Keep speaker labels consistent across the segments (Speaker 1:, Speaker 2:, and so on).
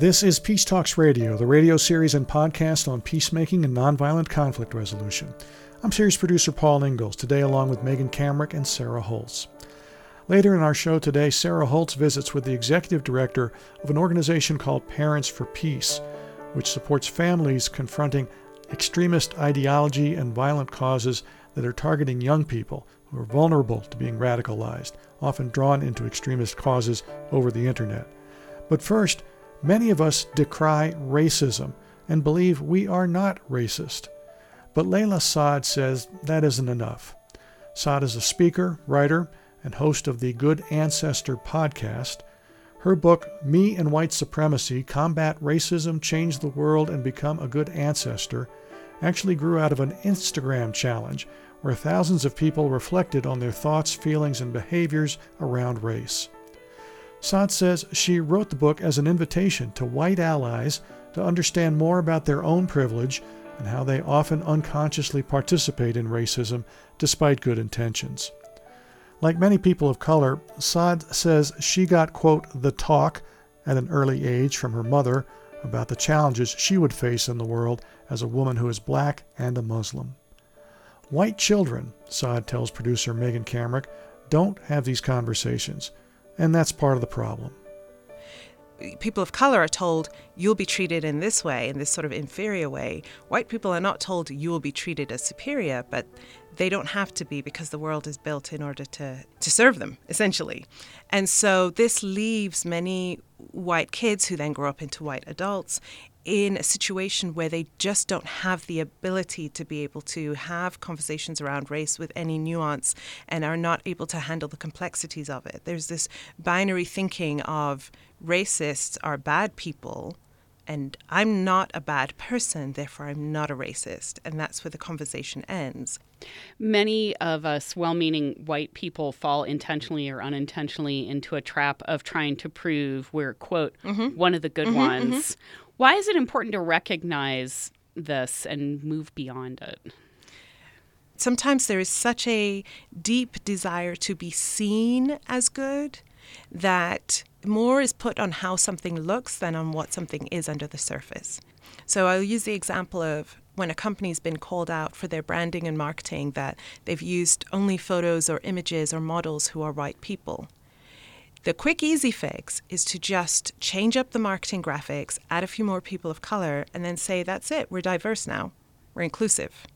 Speaker 1: This is Peace Talks Radio, the radio series and podcast on peacemaking and nonviolent conflict resolution. I'm series producer Paul Ingalls, today along with Megan Kamerick and Sarah Holtz. Later in our show today, Sarah Holtz visits with the executive director of an organization called Parents for Peace, which supports families confronting extremist ideology and violent causes that are targeting young people who are vulnerable to being radicalized, often drawn into extremist causes over the internet. But first, many of us decry racism and believe we are not racist. But Layla Saad says that isn't enough. Saad is a speaker, writer, and host of the Good Ancestor podcast. Her book, Me and White Supremacy Combat Racism, Change the World, and Become a Good Ancestor, actually grew out of an Instagram challenge where thousands of people reflected on their thoughts, feelings, and behaviors around race. Saad says she wrote the book as an invitation to white allies to understand more about their own privilege and how they often unconsciously participate in racism despite good intentions. Like many people of color, Saad says she got, quote, the talk at an early age from her mother about the challenges she would face in the world as a woman who is black and a Muslim. White children, Saad tells producer Megan Kamerick, don't have these conversations, and that's part of the problem
Speaker 2: people of color are told you'll be treated in this way, in this sort of inferior way. White people are not told you will be treated as superior, but they don't have to be because the world is built in order to, to serve them, essentially. And so this leaves many white kids who then grow up into white adults in a situation where they just don't have the ability to be able to have conversations around race with any nuance and are not able to handle the complexities of it. There's this binary thinking of racists are bad people and I'm not a bad person, therefore I'm not a racist. And that's where the conversation ends.
Speaker 3: Many of us well meaning white people fall intentionally or unintentionally into a trap of trying to prove we're, quote, mm-hmm. one of the good mm-hmm, ones. Mm-hmm. Why is it important to recognize this and move beyond it?
Speaker 2: Sometimes there is such a deep desire to be seen as good that more is put on how something looks than on what something is under the surface. So I'll use the example of when a company's been called out for their branding and marketing that they've used only photos or images or models who are white people. The quick, easy fix is to just change up the marketing graphics, add a few more people of color, and then say, that's it, we're diverse now, we're inclusive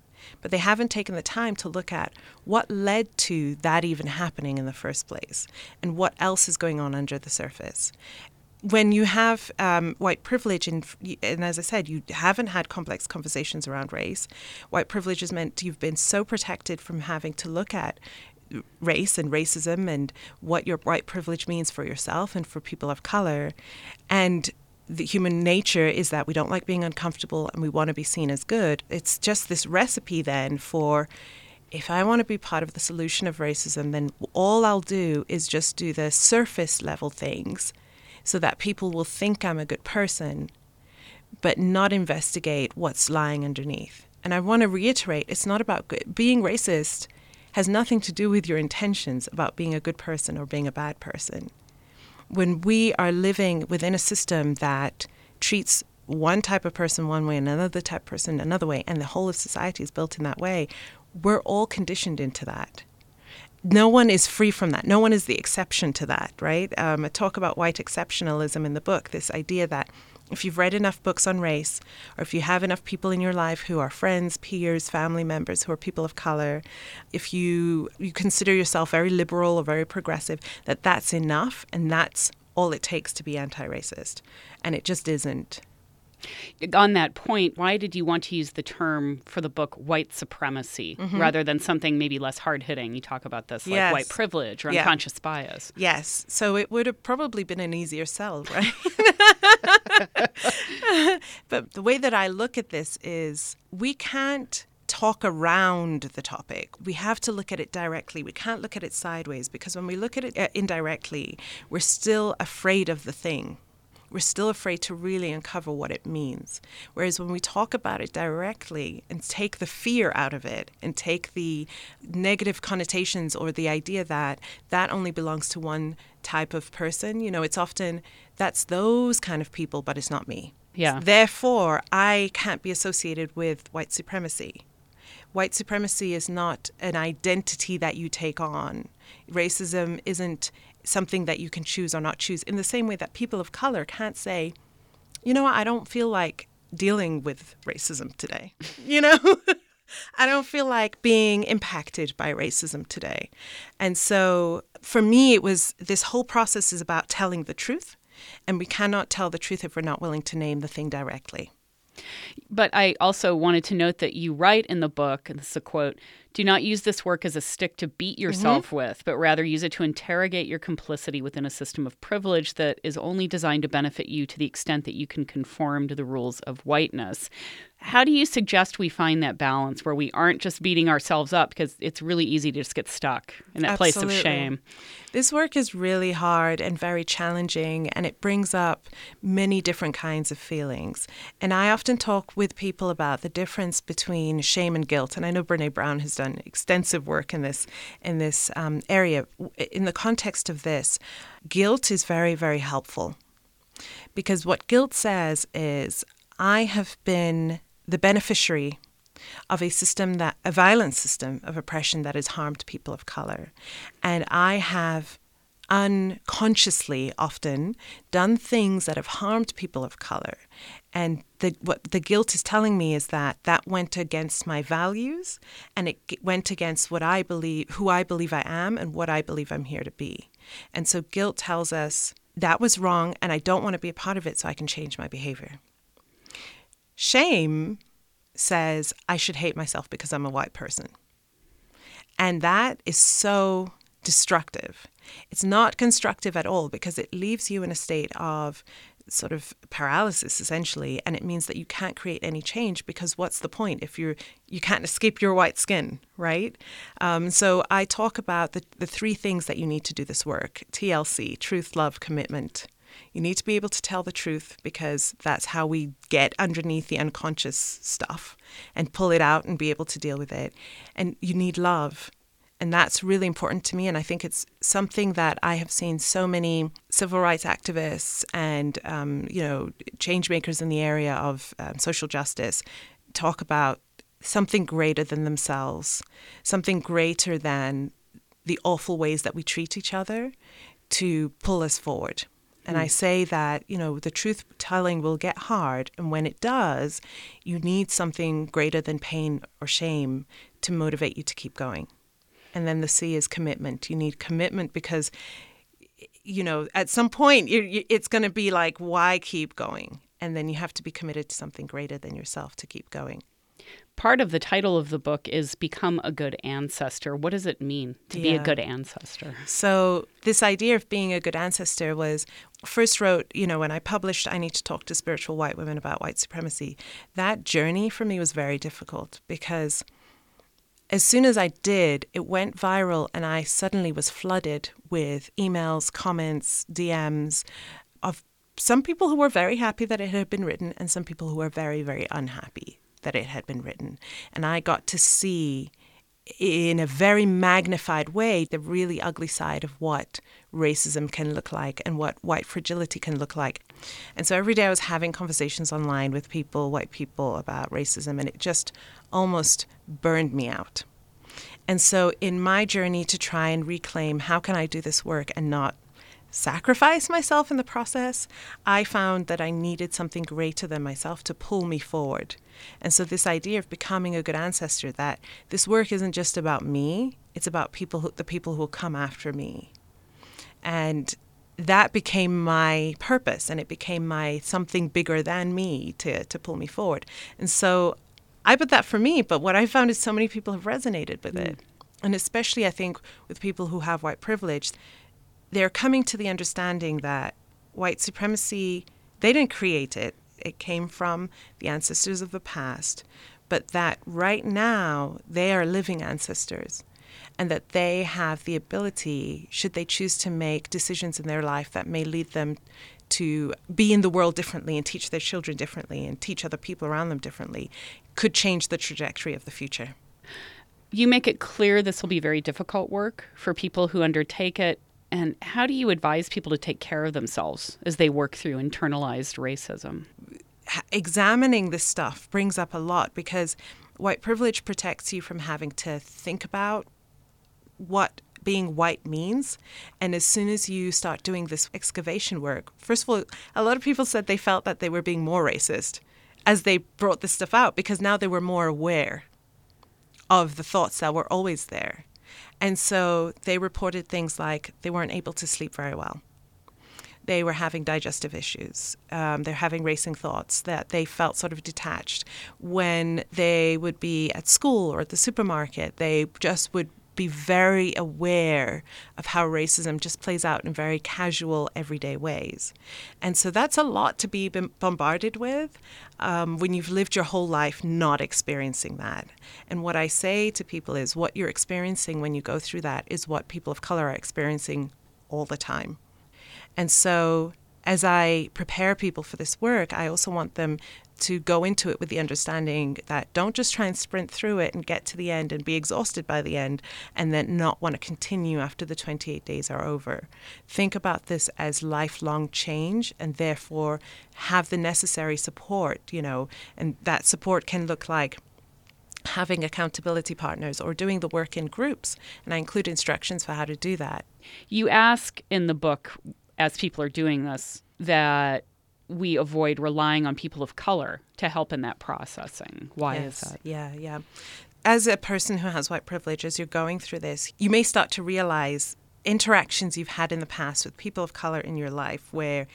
Speaker 2: but they haven't taken the time to look at what led to that even happening in the first place and what else is going on under the surface when you have um, white privilege, and, and as I said, you haven't had complex conversations around race, white privilege has meant you've been so protected from having to look at race and racism and what your white privilege means for yourself and for people of color. And the human nature is that we don't like being uncomfortable and we want to be seen as good. It's just this recipe then for if I want to be part of the solution of racism, then all I'll do is just do the surface level things so that people will think I'm a good person, but not investigate what's lying underneath. And I want to reiterate it's not about good. being racist has nothing to do with your intentions about being a good person or being a bad person when we are living within a system that treats one type of person one way and another type of person another way, and the whole of society is built in that way, we're all conditioned into that. No one is free from that. No one is the exception to that, right? Um, I talk about white exceptionalism in the book, this idea that if you've read enough books on race, or if you have enough people in your life who are friends, peers, family members who are people of color, if you you consider yourself very liberal or very progressive, that that's enough and that's all it takes to be anti-racist, and it just isn't.
Speaker 3: On that point, why did you want to use the term for the book white supremacy mm-hmm. rather than something maybe less hard hitting? You talk about this like yes. white privilege or yeah. unconscious bias.
Speaker 2: Yes. So it would have probably been an easier sell, right? but the way that I look at this is we can't talk around the topic. We have to look at it directly. We can't look at it sideways because when we look at it uh, indirectly, we're still afraid of the thing we're still afraid to really uncover what it means. Whereas when we talk about it directly and take the fear out of it and take the negative connotations or the idea that that only belongs to one type of person, you know, it's often that's those kind of people, but it's not me.
Speaker 3: Yeah.
Speaker 2: Therefore, I can't be associated with white supremacy. White supremacy is not an identity that you take on. Racism isn't something that you can choose or not choose, in the same way that people of color can't say, you know I don't feel like dealing with racism today. You know? I don't feel like being impacted by racism today. And so for me, it was this whole process is about telling the truth. And we cannot tell the truth if we're not willing to name the thing directly.
Speaker 3: But I also wanted to note that you write in the book, and this is a quote do not use this work as a stick to beat yourself mm-hmm. with, but rather use it to interrogate your complicity within a system of privilege that is only designed to benefit you to the extent that you can conform to the rules of whiteness. How do you suggest we find that balance where we aren't just beating ourselves up because it's really easy to just get stuck in that Absolutely. place of shame?
Speaker 2: This work is really hard and very challenging, and it brings up many different kinds of feelings. And I often talk with people about the difference between shame and guilt. And I know Brene Brown has done extensive work in this in this um, area. In the context of this, guilt is very very helpful because what guilt says is I have been the beneficiary of a system that a violent system of oppression that has harmed people of color and i have unconsciously often done things that have harmed people of color. And the what the guilt is telling me is that that went against my values and it went against what i believe who i believe i am and what i believe i'm here to be. And so guilt tells us that was wrong and i don't want to be a part of it so i can change my behavior. Shame says I should hate myself because I'm a white person. And that is so destructive. It's not constructive at all because it leaves you in a state of sort of paralysis essentially and it means that you can't create any change because what's the point if you're you can't escape your white skin right um, so i talk about the, the three things that you need to do this work tlc truth love commitment you need to be able to tell the truth because that's how we get underneath the unconscious stuff and pull it out and be able to deal with it. And you need love. And that's really important to me. And I think it's something that I have seen so many civil rights activists and, um, you know, change makers in the area of um, social justice talk about something greater than themselves, something greater than the awful ways that we treat each other to pull us forward. And I mm. say that, you know, the truth telling will get hard. And when it does, you need something greater than pain or shame to motivate you to keep going. And then the C is commitment. You need commitment because, you know, at some point it's going to be like, why keep going? And then you have to be committed to something greater than yourself to keep going
Speaker 3: part of the title of the book is Become a Good Ancestor. What does it mean to yeah. be a good ancestor?
Speaker 2: So, this idea of being a good ancestor was first wrote, you know, when I published I Need to Talk to Spiritual White Women About White Supremacy. That journey for me was very difficult because as soon as I did, it went viral and I suddenly was flooded with emails, comments, DMs of some people who were very happy that it had been written and some people who were very, very unhappy that it had been written. And I got to see in a very magnified way the really ugly side of what racism can look like and what white fragility can look like. And so every day I was having conversations online with people, white people, about racism, and it just almost burned me out. And so in my journey to try and reclaim how can I do this work and not sacrifice myself in the process, I found that I needed something greater than myself to pull me forward. And so, this idea of becoming a good ancestor, that this work isn't just about me, it's about people who, the people who will come after me. And that became my purpose and it became my something bigger than me to, to pull me forward. And so I put that for me, but what I found is so many people have resonated with mm. it. And especially, I think, with people who have white privilege, they're coming to the understanding that white supremacy, they didn't create it, it came from the ancestors of the past, but that right now they are living ancestors. And that they have the ability, should they choose to make decisions in their life that may lead them to be in the world differently and teach their children differently and teach other people around them differently, could change the trajectory of the future.
Speaker 3: You make it clear this will be very difficult work for people who undertake it. And how do you advise people to take care of themselves as they work through internalized racism?
Speaker 2: Examining this stuff brings up a lot because white privilege protects you from having to think about what being white means. And as soon as you start doing this excavation work, first of all, a lot of people said they felt that they were being more racist as they brought this stuff out because now they were more aware of the thoughts that were always there. And so they reported things like they weren't able to sleep very well. They were having digestive issues. Um, they're having racing thoughts that they felt sort of detached. When they would be at school or at the supermarket, they just would be very aware of how racism just plays out in very casual, everyday ways. And so that's a lot to be bombarded with um, when you've lived your whole life not experiencing that. And what I say to people is what you're experiencing when you go through that is what people of color are experiencing all the time. And so as I prepare people for this work, I also want them to go into it with the understanding that don't just try and sprint through it and get to the end and be exhausted by the end and then not want to continue after the 28 days are over. Think about this as lifelong change and therefore have the necessary support, you know, and that support can look like having accountability partners or doing the work in groups. And I include instructions for how to do that.
Speaker 3: You ask in the book, as people are doing this, that we avoid relying on people of color to help in that processing. Why
Speaker 2: yes,
Speaker 3: is that?
Speaker 2: Yeah, yeah. As a person who has white privilege, as you're going through this, you may start to realize interactions you've had in the past with people of color in your life where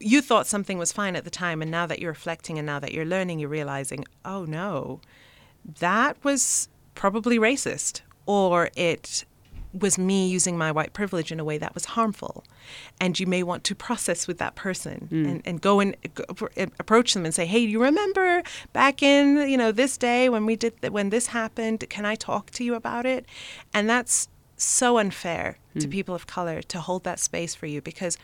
Speaker 2: you thought something was fine at the time, and now that you're reflecting and now that you're learning, you're realizing, oh no, that was probably racist, or it was me using my white privilege in a way that was harmful. And you may want to process with that person mm. and, and go and go, approach them and say, hey, you remember back in, you know, this day when we did, th- when this happened, can I talk to you about it? And that's so unfair mm. to people of color to hold that space for you because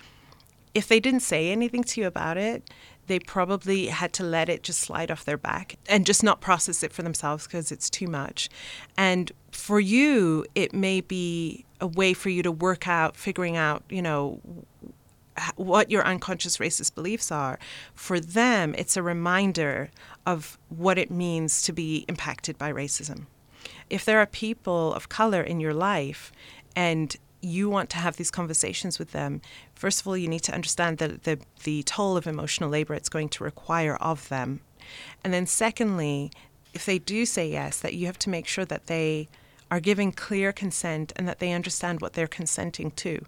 Speaker 2: if they didn't say anything to you about it, they probably had to let it just slide off their back and just not process it for themselves because it's too much. And for you, it may be a way for you to work out, figuring out, you know, what your unconscious racist beliefs are. For them, it's a reminder of what it means to be impacted by racism. If there are people of color in your life and you want to have these conversations with them, first of all, you need to understand the, the, the toll of emotional labor it's going to require of them. And then, secondly, if they do say yes, that you have to make sure that they are giving clear consent and that they understand what they're consenting to.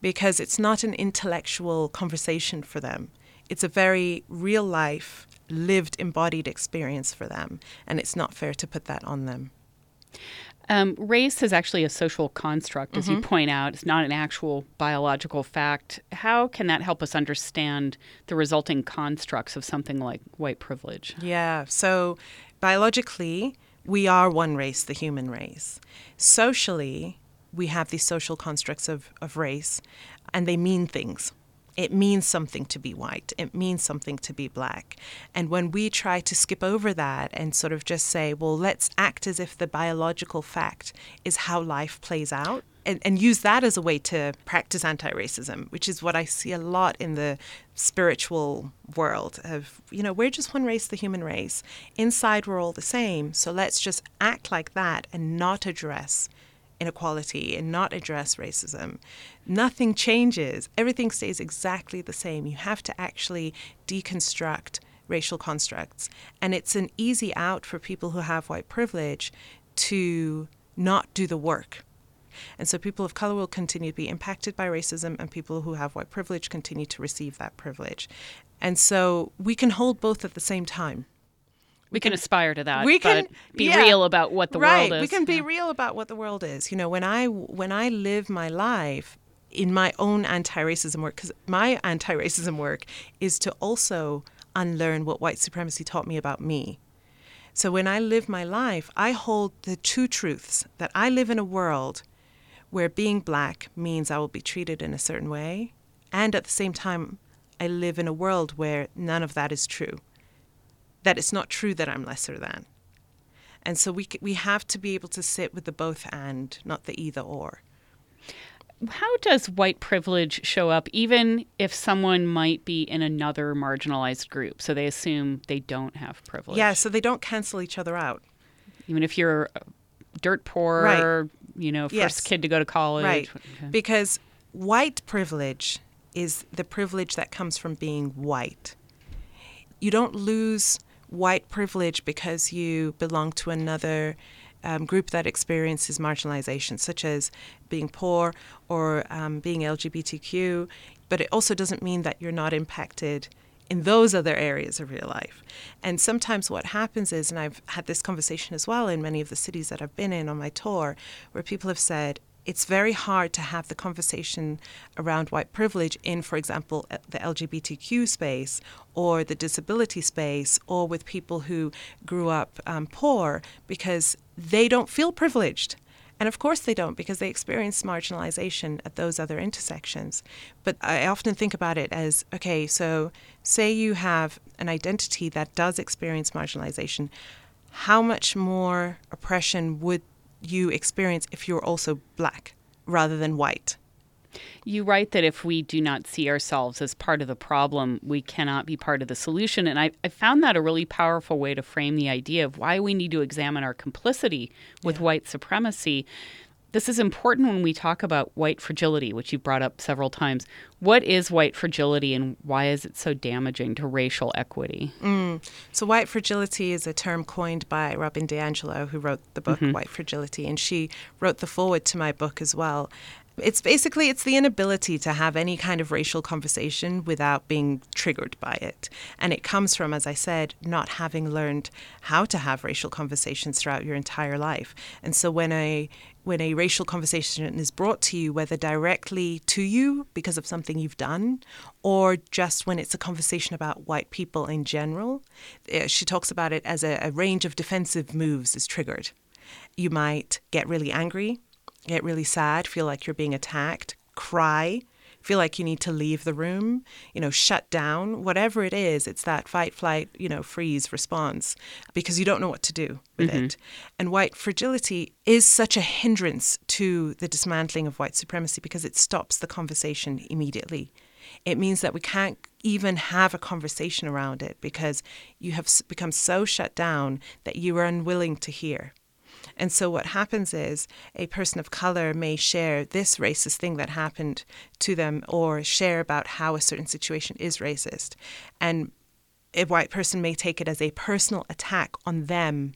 Speaker 2: Because it's not an intellectual conversation for them, it's a very real life, lived, embodied experience for them. And it's not fair to put that on them.
Speaker 3: Um, race is actually a social construct, as mm-hmm. you point out. It's not an actual biological fact. How can that help us understand the resulting constructs of something like white privilege?
Speaker 2: Yeah. So, biologically, we are one race, the human race. Socially, we have these social constructs of, of race, and they mean things it means something to be white. It means something to be black. And when we try to skip over that and sort of just say, well, let's act as if the biological fact is how life plays out, and, and use that as a way to practice anti racism, which is what I see a lot in the spiritual world of, you know, we're just one race, the human race. Inside, we're all the same. So let's just act like that and not address inequality and not address racism, nothing changes. Everything stays exactly the same. You have to actually deconstruct racial constructs. And it's an easy out for people who have white privilege to not do the work. And so people of color will continue to be impacted by racism, and people who have white privilege continue to receive that privilege. And so we can hold both at the same time
Speaker 3: we can aspire to that. We can be yeah, real about what the
Speaker 2: right.
Speaker 3: world is.
Speaker 2: We can be yeah. real about what the world is. You know, when I when I live my life in my own anti-racism work, because my anti-racism work is to also unlearn what white supremacy taught me about me. So when I live my life, I hold the two truths that I live in a world where being black means I will be treated in a certain way, and at the same time, I live in a world where none of that is true. That it's not true that I'm lesser than. And so we, we have to be able to sit with the both and, not the either or.
Speaker 3: How does white privilege show up, even if someone might be in another marginalized group? So they assume they don't have privilege.
Speaker 2: Yeah, so they don't cancel each other out.
Speaker 3: Even if you're dirt poor, right. you know, first yes. kid to go to college.
Speaker 2: Right. Okay. Because white privilege is the privilege that comes from being white. You don't lose white privilege because you belong to another um, group that experiences marginalization, such as being poor or um, being LGBTQ, but it also doesn't mean that you're not impacted in those other areas of your life. And sometimes what happens is, and I've had this conversation as well in many of the cities that I've been in on my tour, where people have said, it's very hard to have the conversation around white privilege in, for example, the LGBTQ space or the disability space or with people who grew up um, poor because they don't feel privileged. And of course they don't because they experience marginalization at those other intersections. But I often think about it as okay, so say you have an identity that does experience marginalization, how much more oppression would you experience if you're also black rather than white.
Speaker 3: You write that if we do not see ourselves as part of the problem, we cannot be part of the solution. And I, I found that a really powerful way to frame the idea of why we need to examine our complicity with yeah. white supremacy. This is important when we talk about white fragility, which you've brought up several times. What is white fragility and why is it so damaging to racial equity?
Speaker 2: Mm. So, white fragility is a term coined by Robin DiAngelo, who wrote the book mm-hmm. White Fragility, and she wrote the foreword to my book as well. It's basically it's the inability to have any kind of racial conversation without being triggered by it. And it comes from as I said not having learned how to have racial conversations throughout your entire life. And so when a when a racial conversation is brought to you, whether directly to you because of something you've done, or just when it's a conversation about white people in general, eh, she talks about it as a, a range of defensive moves is triggered. You might get really angry, get really sad, feel like you're being attacked, cry, feel like you need to leave the room, you know, shut down, whatever it is, it's that fight, flight, you know, freeze response because you don't know what to do with mm-hmm. it. And white fragility is such a hindrance to the dismantling of white supremacy because it stops the conversation immediately. It means that we can't even have a conversation around it because you have become so shut down that you are unwilling to hear. And so what happens is a person of color may share this racist thing that happened to them or share about how a certain situation is racist. And a white person may take it as a personal attack on them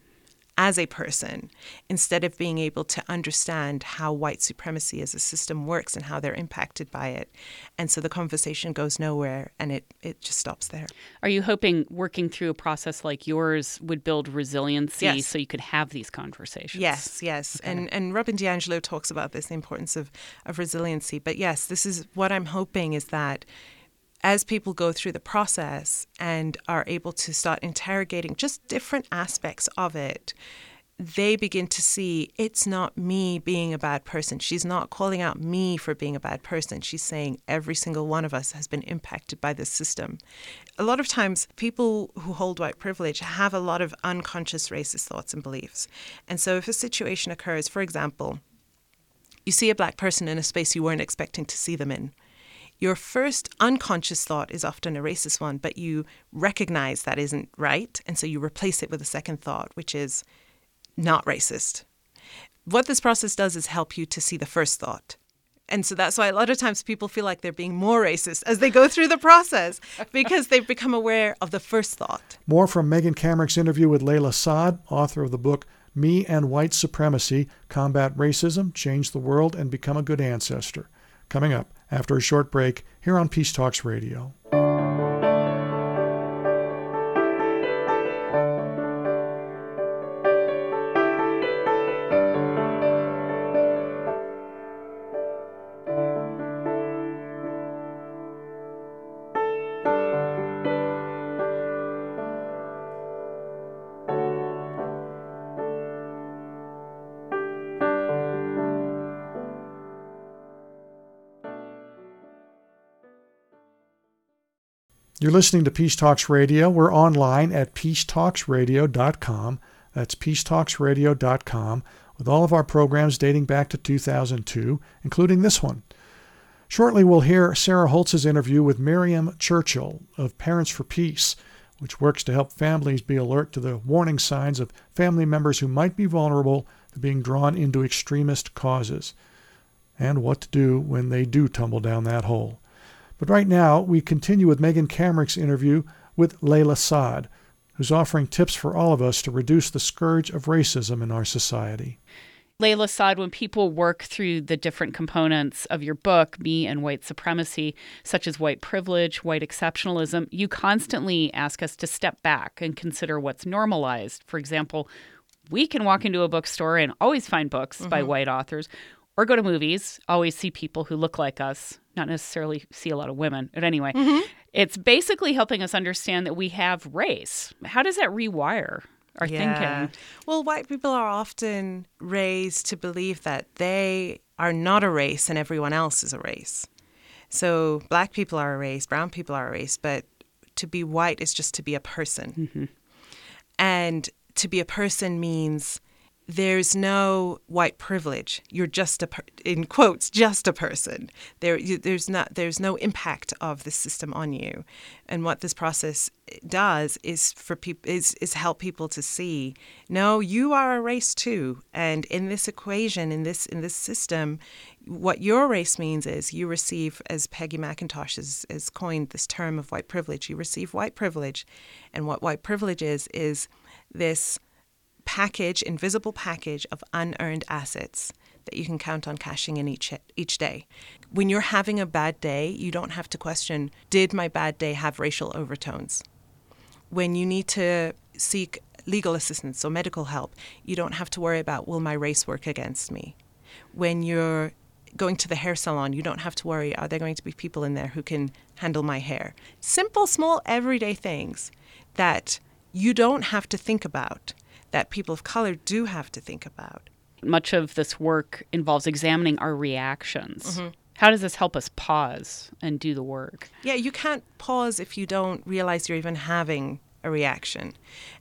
Speaker 2: as a person instead of being able to understand how white supremacy as a system works and how they're impacted by it. And so the conversation goes nowhere and it, it just stops there.
Speaker 3: Are you hoping working through a process like yours would build resiliency yes. so you could have these conversations?
Speaker 2: Yes, yes. Okay. And and Robin DiAngelo talks about this, the importance of, of resiliency. But yes, this is what I'm hoping is that as people go through the process and are able to start interrogating just different aspects of it, they begin to see it's not me being a bad person. She's not calling out me for being a bad person. She's saying every single one of us has been impacted by this system. A lot of times, people who hold white privilege have a lot of unconscious racist thoughts and beliefs. And so, if a situation occurs, for example, you see a black person in a space you weren't expecting to see them in your first unconscious thought is often a racist one, but you recognize that isn't right. And so you replace it with a second thought, which is not racist. What this process does is help you to see the first thought. And so that's why a lot of times people feel like they're being more racist as they go through the process because they've become aware of the first thought.
Speaker 1: More from Megan Kamerick's interview with Layla Saad, author of the book Me and White Supremacy Combat Racism, Change the World, and Become a Good Ancestor. Coming up after a short break here on Peace Talks Radio. You're listening to Peace Talks Radio. We're online at peacetalksradio.com. That's peacetalksradio.com with all of our programs dating back to 2002, including this one. Shortly, we'll hear Sarah Holtz's interview with Myrieme Churchill of Parents for Peace, which works to help families be alert to the warning signs of family members who might be vulnerable to being drawn into extremist causes, and what to do when they do tumble down that hole. But right now, we continue with Megan Kamerick's interview with Layla Saad, who's offering tips for all of us to reduce the scourge of racism in our society.
Speaker 3: Layla Saad, when people work through the different components of your book, Me and White Supremacy, such as white privilege, white exceptionalism, you constantly ask us to step back and consider what's normalized. For example, we can walk into a bookstore and always find books mm-hmm. by white authors, or go to movies, always see people who look like us, not necessarily see a lot of women. But anyway, mm-hmm. it's basically helping us understand that we have race. How does that rewire our yeah. thinking.
Speaker 2: Well, white people are often raised to believe that they are not a race and everyone else is a race. So black people are a race, brown people are a race, but to be white is just to be a person. Mm-hmm. And to be a person means there's no white privilege. You're just a, per- in quotes, just a person. There, you, there's not, there's no impact of the system on you. And what this process does is for people is is help people to see, no, you are a race too. And in this equation, in this in this system, what your race means is you receive, as Peggy McIntosh has, has coined this term of white privilege. You receive white privilege, and what white privilege is is this package, invisible package of unearned assets that you can count on cashing in each each day. When you're having a bad day, you don't have to question, did my bad day have racial overtones? When you need to seek legal assistance or medical help, you don't have to worry about will my race work against me. When you're going to the hair salon, you don't have to worry, are there going to be people in there who can handle my hair? Simple, small, everyday things that you don't have to think about that people of color do have to think about.
Speaker 3: Much of this work involves examining our reactions. Mm-hmm. How does this help us pause and do the work?
Speaker 2: Yeah, you can't pause if you don't realize you're even having a reaction.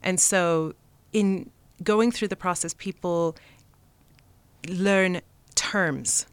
Speaker 2: And so, in going through the process, people learn terms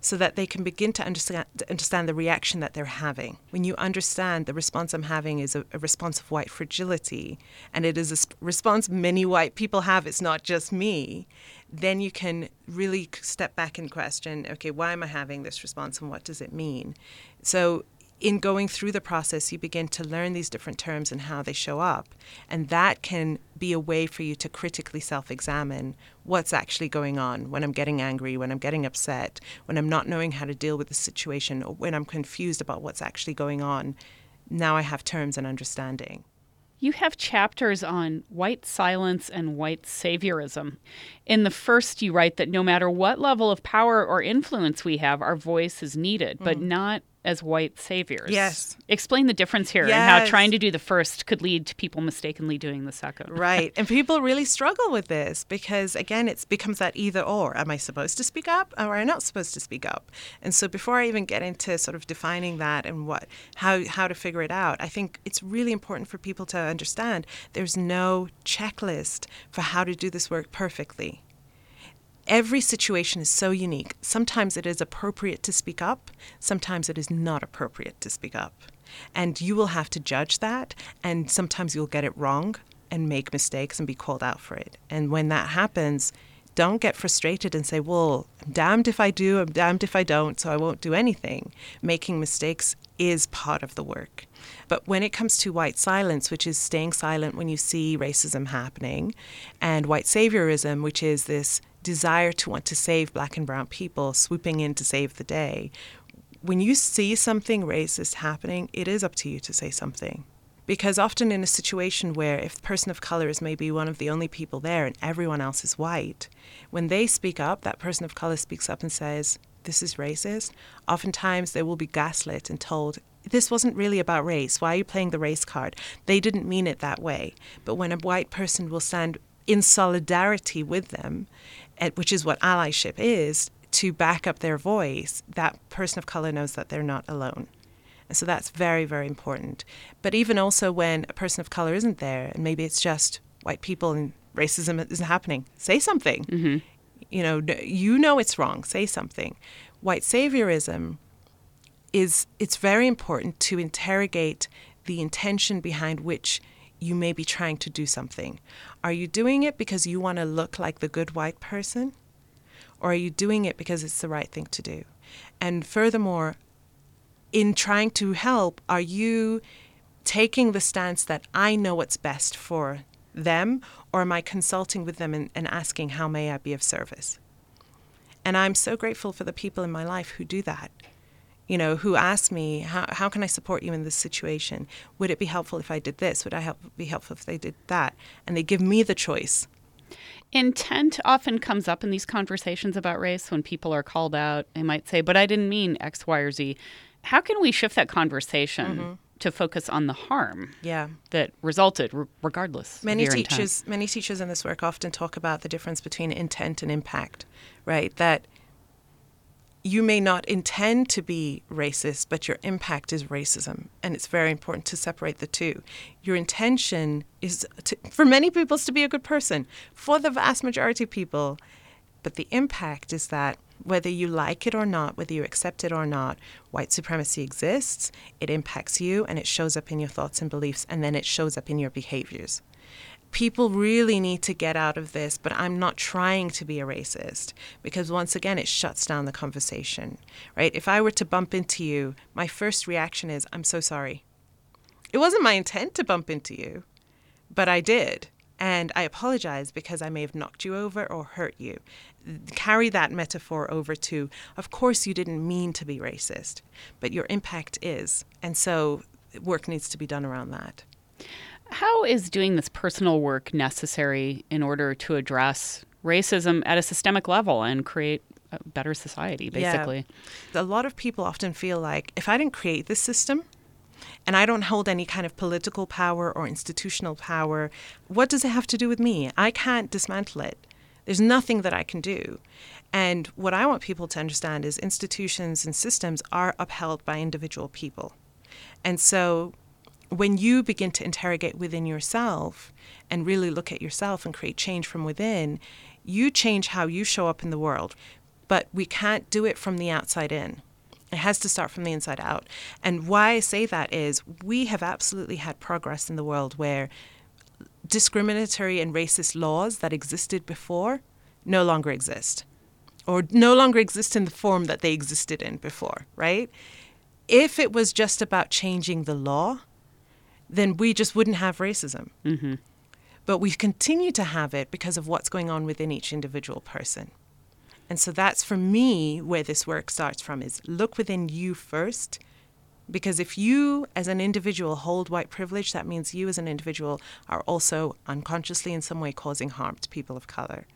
Speaker 2: so that they can begin to understand, understand the reaction that they're having. When you understand the response I'm having is a, a response of white fragility, and it is a sp- response many white people have, it's not just me, then you can really step back and question okay, why am I having this response and what does it mean? So in going through the process, you begin to learn these different terms and how they show up. And that can be a way for you to critically self examine what's actually going on when I'm getting angry, when I'm getting upset, when I'm not knowing how to deal with the situation, or when I'm confused about what's actually going on. Now I have terms and understanding.
Speaker 3: You have chapters on white silence and white saviorism. In the first, you write that no matter what level of power or influence we have, our voice is needed, mm. but not as white saviors.
Speaker 2: Yes.
Speaker 3: Explain the difference here yes. and how trying to do the first could lead to people mistakenly doing the second.
Speaker 2: Right. and people really struggle with this because, again, it becomes that either or. Am I supposed to speak up or am I not supposed to speak up? And so before I even get into sort of defining that and what how, how to figure it out, I think it's really important for people to understand there's no checklist for how to do this work perfectly every situation is so unique. Sometimes it is appropriate to speak up, sometimes it is not appropriate to speak up. And you will have to judge that, and sometimes you'll get it wrong and make mistakes and be called out for it. And when that happens, don't get frustrated and say, well, I'm damned if I do, I'm damned if I don't, so I won't do anything. Making mistakes is part of the work. But when it comes to white silence, which is staying silent when you see racism happening, and white saviorism, which is this desire to want to save black and brown people swooping in to save the day, when you see something racist happening, it is up to you to say something. Because often in a situation where if the person of color is maybe one of the only people there and everyone else is white, when they speak up, that person of color speaks up and says, This is racist, oftentimes they will be gaslit and told, this wasn't really about race. Why are you playing the race card? They didn't mean it that way. But when a white person will stand in solidarity with them which is what allyship is, to back up their voice, that person of color knows that they're not alone. And so that's very, very important. But even also when a person of color isn't there, and maybe it's just white people and racism isn't happening, say something.
Speaker 3: Mm-hmm.
Speaker 2: You know, you know it's wrong, say something. White saviorism is it's very important to interrogate the intention behind which you may be trying to do something. Are you doing it because you want to look like the good white person? Or are you doing it because it's the right thing to do? And furthermore, in trying to help, are you taking the stance that I know what's best for them, or am I consulting with them and, and asking, how may I be of service? And I'm so grateful for the people in my life who do that you know, who asked me, how, how can I support you in this situation? Would it be helpful if I did this? Would I help, be helpful if they did that? And they give me the choice.
Speaker 3: Intent often comes up in these conversations about race when people are called out. They might say, but I didn't mean X, Y, or Z. How can we shift that conversation? Mm-hmm to focus on the harm
Speaker 2: yeah.
Speaker 3: that resulted regardless
Speaker 2: many teachers many teachers in this work often talk about the difference between intent and impact right that you may not intend to be racist, but your impact is racism. And it's very important to separate the two. Your intention is, to, for many people, to be a good person. For the vast majority of people, but the impact is that whether you like it or not, whether you accept it or not, white supremacy exists, it impacts you, and it shows up in your thoughts and beliefs, and then it shows up in your behaviors people really need to get out of this, but I'm not trying to be a racist because once again, it shuts down the conversation, right? If I were to bump into you, my first reaction is, I'm so sorry. It wasn't my intent to bump into you, but I did. And I apologize because I may have knocked you over or hurt you. Carry that metaphor over to, of course, you didn't mean to be racist, but your impact is. And so work needs to be done around that.
Speaker 3: How is doing this personal work necessary in order to address racism at a systemic level and create a better society, basically?
Speaker 2: Yeah. A lot of people often feel like if I didn't create this system, and I don't hold any kind of political power or institutional power, what does it have to do with me? I can't dismantle it. There's nothing that I can do. And what I want people to understand is institutions and systems are upheld by individual people. And so when you begin to interrogate within yourself and really look at yourself and create change from within, you change how you show up in the world. But we can't do it from the outside in. It has to start from the inside out. And why I say that is we have absolutely had progress in the world where discriminatory and racist laws that existed before no longer exist or no longer exist in the form that they existed in before, right? If it was just about changing the law, then we just wouldn't have racism.
Speaker 3: Mm-hmm.
Speaker 2: But we continue to have it because of what's going on within each individual person. And so that's for me where this work starts from is look within you first. Because if you as an individual hold white privilege, that means you as an individual are also unconsciously in some way causing harm to people of color.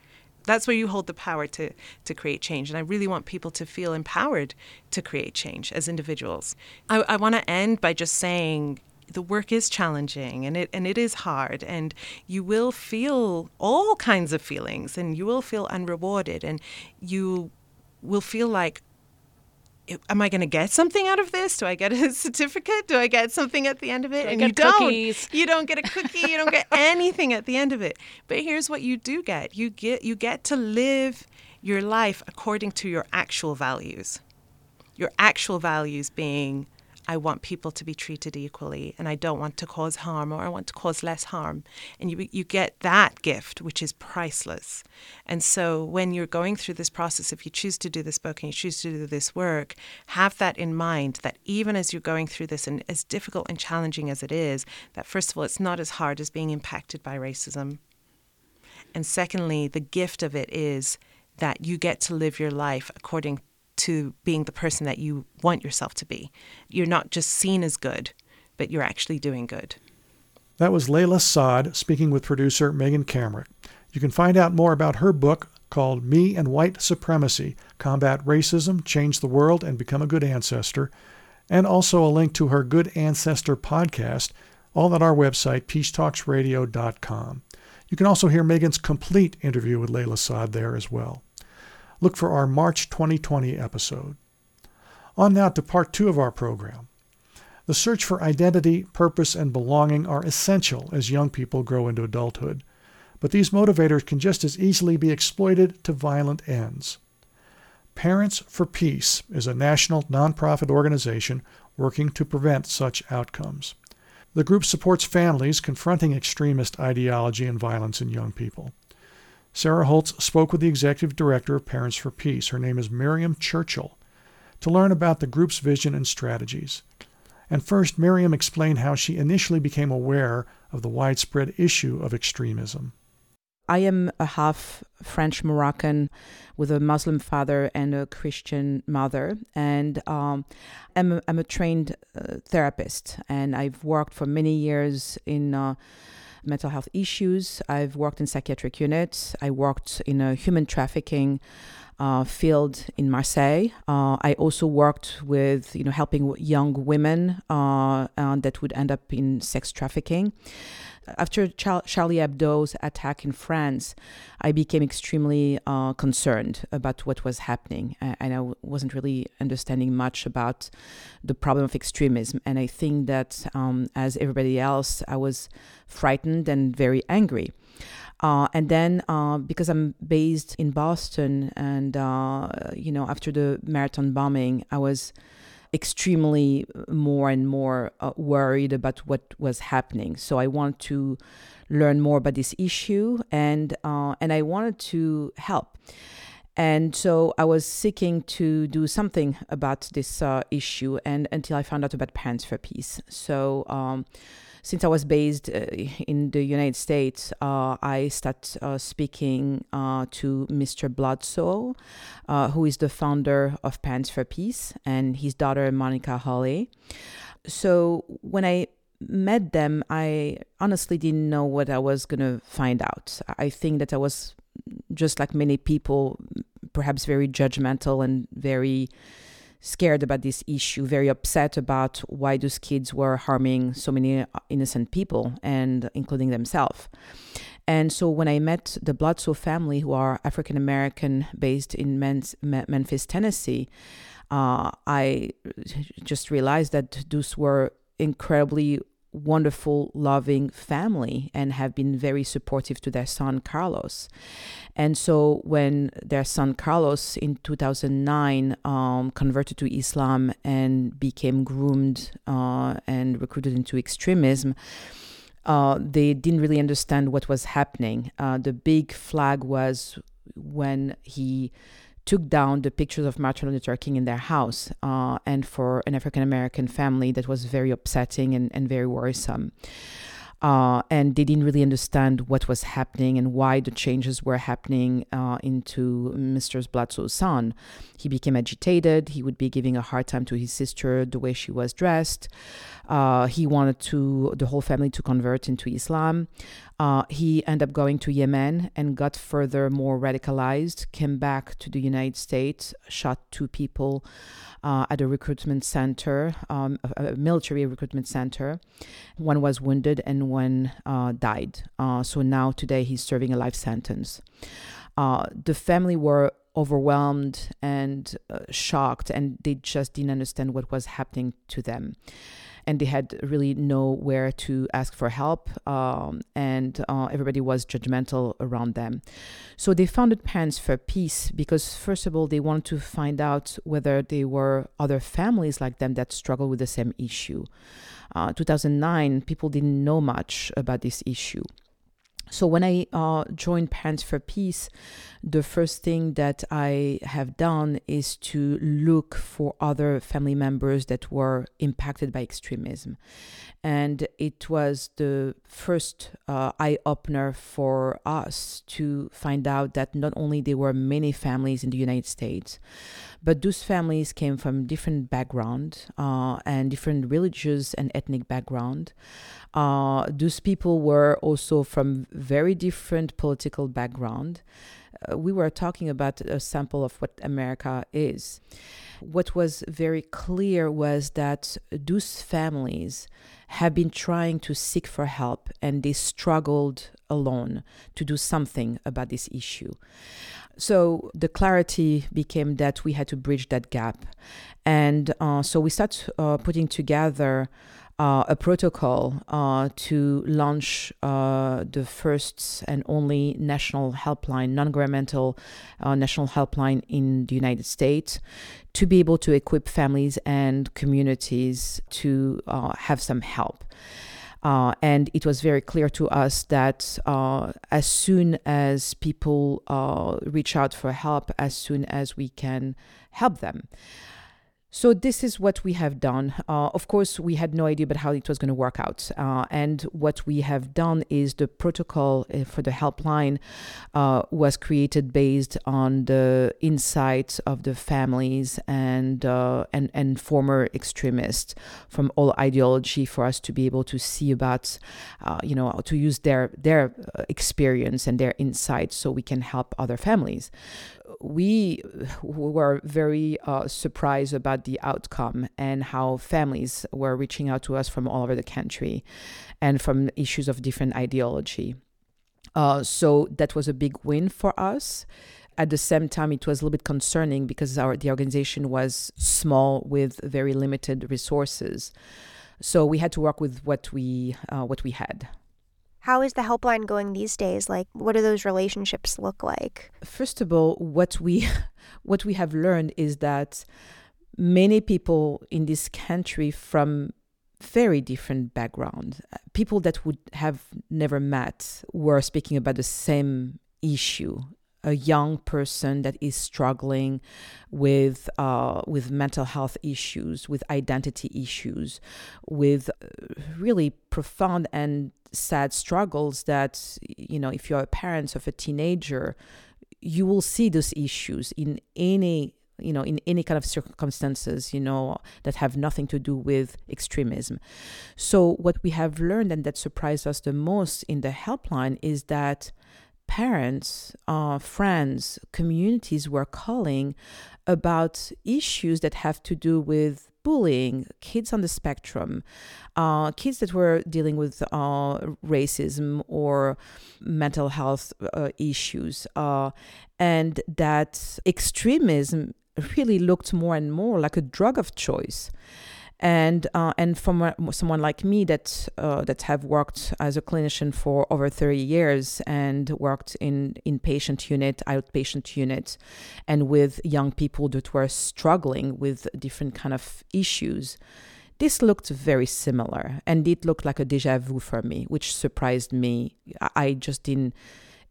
Speaker 2: That's where you hold the power to, to create change. And I really want people to feel empowered to create change as individuals. I, I want to end by just saying the work is challenging and it and it is hard and you will feel all kinds of feelings and you will feel unrewarded and you will feel like am I going to get something out of this? Do I get a certificate? Do I get something at the end of it? And
Speaker 3: you
Speaker 2: cookies? don't. You don't get a cookie. you don't get anything at the end of it. But here's what you do get. You get you get to live your life according to your actual values. Your actual values being I want people to be treated equally and I don't want to cause harm or I want to cause less harm. And you, you get that gift, which is priceless. And so when you're going through this process, if you choose to do this book and you choose to do this work, have that in mind that even as you're going through this and as difficult and challenging as it is, that first of all, it's not as hard as being impacted by racism. And secondly, the gift of it is that you get to live your life according to being the person that you want yourself to be. You're not just seen as good, but you're actually doing good.
Speaker 1: That was Layla Saad speaking with producer Megan Kamerick. You can find out more about her book called Me and White Supremacy Combat Racism, Change the World, and Become a Good Ancestor, and also a link to her Good Ancestor podcast, all at our website, peacetalksradio.com. You can also hear Megan's complete interview with Layla Saad there as well. Look for our March 2020 episode. On now to part two of our program. The search for identity, purpose, and belonging are essential as young people grow into adulthood, but these motivators can just as easily be exploited to violent ends. Parents for Peace is a national nonprofit organization working to prevent such outcomes. The group supports families confronting extremist ideology and violence in young people. Sarah Holtz spoke with the executive director of Parents for Peace. Her name is Myrieme Churchill, to learn about the group's vision and strategies. And first, Myrieme explained how she initially became aware of the widespread issue of extremism.
Speaker 4: I am a half French Moroccan with a Muslim father and a Christian mother, and um, I'm, a, I'm a trained uh, therapist, and I've worked for many years in. Uh, mental health issues. I've worked in psychiatric units. I worked in a human trafficking uh, field in Marseille. Uh, I also worked with, you know, helping young women uh, that would end up in sex trafficking after Charlie Hebdo's attack in France, I became extremely uh, concerned about what was happening, and I wasn't really understanding much about the problem of extremism. And I think that, um, as everybody else, I was frightened and very angry. Uh, and then uh, because I'm based in Boston, and uh, you know, after the marathon bombing, I was extremely more and more uh, worried about what was happening. So I want to learn more about this issue, and uh, and I wanted to help. And so I was seeking to do something about this uh, issue, and until I found out about Parents for Peace. So um, since I was based uh, in the United States, uh, I started uh, speaking uh, to Mr. Bledsoe, uh, who is the founder of Parents for Peace, and his daughter, Monica Hawley. So when I met them, I honestly didn't know what I was going to find out. I think that I was just like many people, perhaps very judgmental and very scared about this issue, very upset about why those kids were harming so many uh, innocent people, and including themselves. And so when I met the Bledsoe family, who are African American based in Memphis, Tennessee, uh, I just realized that those were incredibly wonderful, loving family and have been very supportive to their son Carlos. And so when their son Carlos in 2009 um, converted to Islam and became groomed uh, and recruited into extremism, uh, they didn't really understand what was happening. Uh, the big flag was when he took down the pictures of Martin Luther King in their house. Uh, and for an African American family, that was very upsetting and, and very worrisome. Uh, and they didn't really understand what was happening and why the changes were happening uh, into Mr. Bledsoe's son. He became agitated. He would be giving a hard time to his sister the way she was dressed. Uh, he wanted to the whole family to convert into Islam. Uh, he ended up going to Yemen and got further more radicalized. Came back to the United States, shot two people uh, at a recruitment center, um, a, a, military recruitment center. One was wounded and one uh, died. Uh, so now today he's serving a life sentence. Uh, the family were overwhelmed and uh, shocked, and they just didn't understand what was happening to them and they had really nowhere to ask for help, um, and uh, everybody was judgmental around them. So they founded Parents for Peace because, first of all, they wanted to find out whether there were other families like them that struggle with the same issue. Uh, 2009, people didn't know much about this issue. So when I uh, joined Parents for Peace, the first thing that I have done is to look for other family members that were impacted by extremism. And it was the first uh, eye opener for us to find out that not only there were many families in the United States, but those families came from different background uh, and different religious and ethnic background. Uh, those people were also from very different political background. Uh, we were talking about a sample of what America is. What was very clear was that those families have been trying to seek for help and they struggled alone to do something about this issue. So the clarity became that we had to bridge that gap. And uh, so we started uh, putting together a protocol uh, to launch uh, the first and only national helpline, non governmental uh, national helpline in the United States, to be able to equip families and communities to uh, have some help. Uh, and it was very clear to us that uh, as soon as people uh, reach out for help, as soon as we can help them, so this is what we have done. Uh, of course, we had no idea about how it was going to work out. Uh, and what we have done is the protocol uh, for the helpline uh, was created based on the insights of the families and uh, and and former extremists from all ideology for us to be able to see about, uh, you know, to use their their experience and their insights so we can help other families we were very uh, surprised about the outcome and how families were reaching out to us from all over the country and from issues of different ideology. Uh, so that was a big win for us. At the same time, it was a little bit concerning because our the organization was small with very limited resources. So we had to work with what we uh, what we had.
Speaker 5: How is the helpline going these days? Like, what do those relationships look like?
Speaker 4: First of all, what we what we have learned is that many people in this country from very different backgrounds, people that would have never met, were speaking about the same issue a young person that is struggling with uh, with mental health issues, with identity issues, with uh, really profound and sad struggles that you know if you're a parent of a teenager you will see those issues in any you know in any kind of circumstances you know that have nothing to do with extremism. So what we have learned and that surprised us the most in the helpline is that parents, uh, friends, communities were calling about issues that have to do with bullying, kids on the spectrum, uh, kids that were dealing with uh, racism or mental health uh, issues, uh, and that extremism really looked more and more like a drug of choice and uh, and from someone like me that uh, that have worked as a clinician for over 30 years and worked in inpatient unit outpatient unit and with young people that were struggling with different kind of issues this looked very similar. And it looked like a deja vu for me which surprised me. I just didn't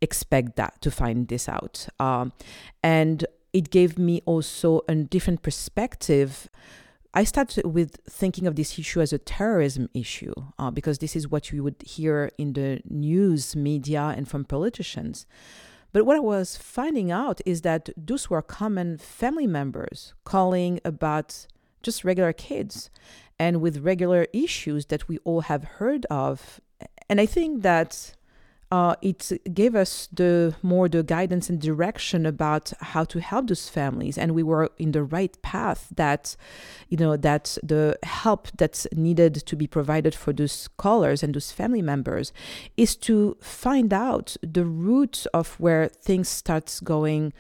Speaker 4: expect that to find this out. Um, and it gave me also a different perspective I started with thinking of this issue as a terrorism issue uh, because this is what you would hear in the news media and from politicians. But what I was finding out is that those were common family members calling about just regular kids and with regular issues that we all have heard of. And I think that uh, it gave us the more the guidance and direction about how to help those families. And we were in the right path that you know that the help that's needed to be provided for those callers and those family members is to find out the root of where things starts going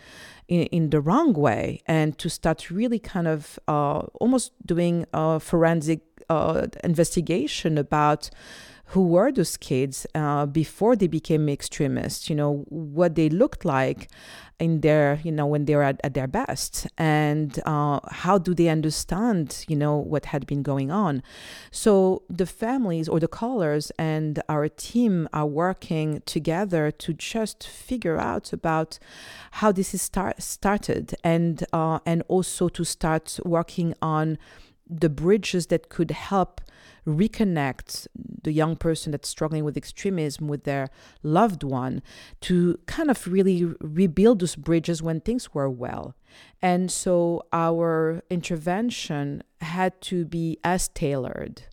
Speaker 4: in, in the wrong way and to start really kind of uh, almost doing a forensic uh, investigation about who were those kids uh, before they became extremists, you know, what they looked like in their, you know, when they were at, at their best, and uh, how do they understand, you know, what had been going on. So the families or the callers and our team are working together to just figure out about how this is start, started and uh, and also to start working on the bridges that could help reconnect the young person that's struggling with extremism with their loved one to kind of really rebuild those bridges when things were well. And so our intervention had to be as tailored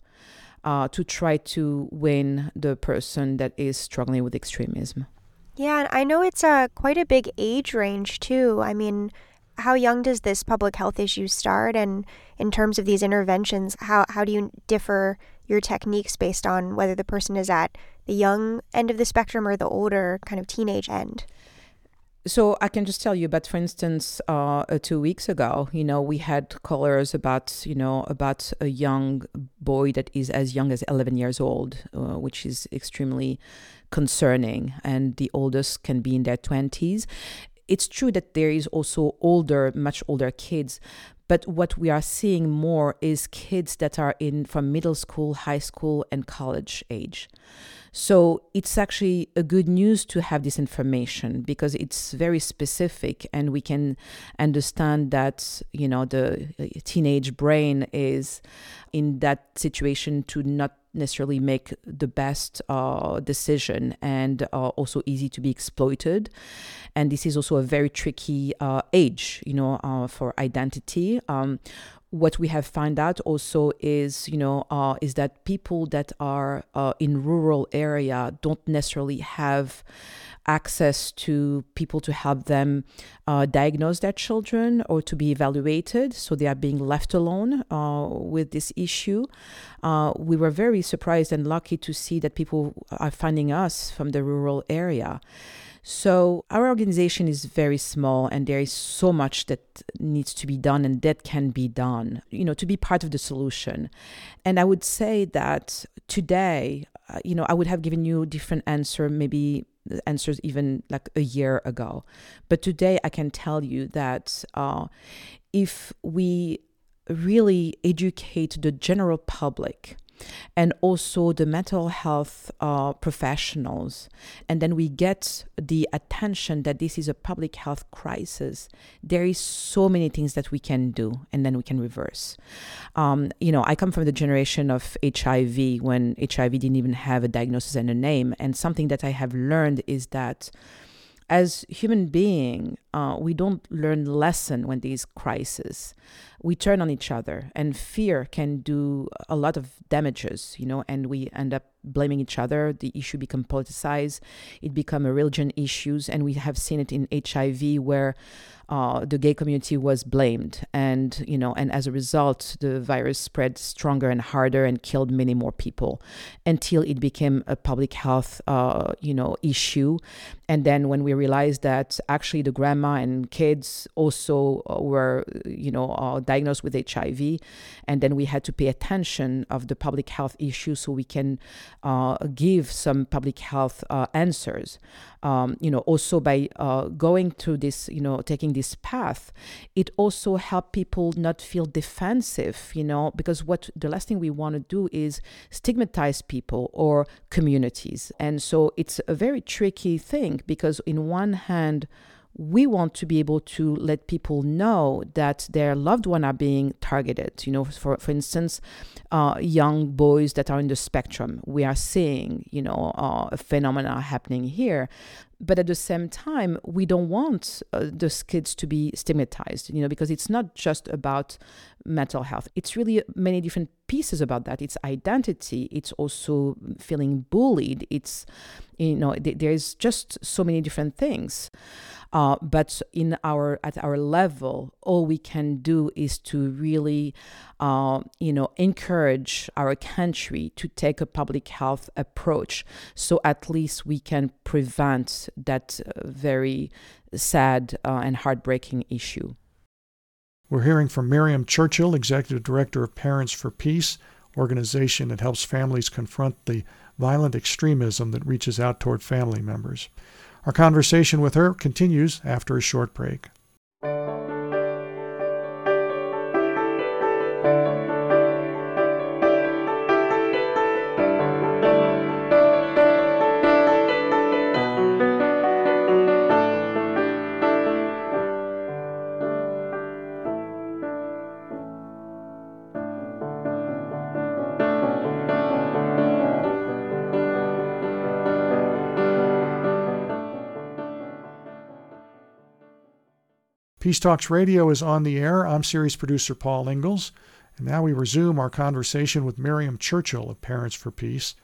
Speaker 4: uh, to try to win the person that is struggling with extremism.
Speaker 5: Yeah, and I know it's a quite a big age range too. I mean, how young does this public health issue start? And in terms of these interventions, how, how do you differ your techniques based on whether the person is at the young end of the spectrum or the older kind of teenage end?
Speaker 4: So I can just tell you, but for instance, uh, two weeks ago, you know, we had callers about, you know, about a young boy that is as young as 11 years old, uh, which is extremely concerning, and the oldest can be in their 20s. It's true that there is also older, much older kids, but what we are seeing more is kids that are in from middle school, high school, and college age. So it's actually a good news to have this information because it's very specific and we can understand that, you know, the uh, teenage brain is in that situation to not necessarily make the best uh, decision and uh, also easy to be exploited. And this is also a very tricky uh, age, you know, uh, for identity. Um, what we have found out also is you know uh, is that people that are uh, in rural area don't necessarily have access to people to help them uh, diagnose their children or to be evaluated. So they are being left alone uh, with this issue. Uh, we were very surprised and lucky to see that people are finding us from the rural area so our organization is very small and there is so much that needs to be done and that can be done, you know, to be part of the solution. And I would say that today, uh, you know, I would have given you a different answer, maybe answers even like a year ago. But today I can tell you that uh, if we really educate the general public and also the mental health uh, professionals. And then we get the attention that this is a public health crisis. There is so many things that we can do, and then we can reverse. Um, you know, I come from the generation of HIV when HIV didn't even have a diagnosis and a name. And something that I have learned is that as human being, uh, we don't learn lesson when these crisis. We turn on each other, and fear can do a lot of damages, you know, and we end up blaming each other. The issue become politicized. It become a religion issues, and we have seen it in HIV where uh, the gay community was blamed, and you know, and as a result, the virus spread stronger and harder and killed many more people, until it became a public health, uh, you know, issue. And then when we realized that actually the grandma and kids also uh, were, you know, uh, diagnosed with HIV, and then we had to pay attention of the public health issue so we can uh, give some public health uh, answers um, you know, also by uh, going through this, you know, taking this path, it also help people not feel defensive, you know, because what the last thing we want to do is stigmatize people or communities. And so it's a very tricky thing because, in one hand, we want to be able to let people know that their loved one are being targeted. You know, for for instance, uh, young boys that are in the spectrum, we are seeing you know uh, a phenomena happening here. But at the same time, we don't want uh, those kids to be stigmatized. You know, because it's not just about mental health. It's really many different pieces about that. It's identity. It's also feeling bullied. It's you know, th- there's just so many different things. Uh, but in our at our level, all we can do is to really, uh, you know, encourage our country to take a public health approach. So at least we can prevent that uh, very sad uh, and heartbreaking issue.
Speaker 1: We're hearing from Myrieme Churchill, Executive Director of Parents for Peace, organization that helps families confront the violent extremism that reaches out toward family members. Our conversation with her continues after a short break. Peace Talks Radio is on the air. I'm series producer Paul Ingles. And now we resume our conversation with Myrieme Churchill of Parents for Peace.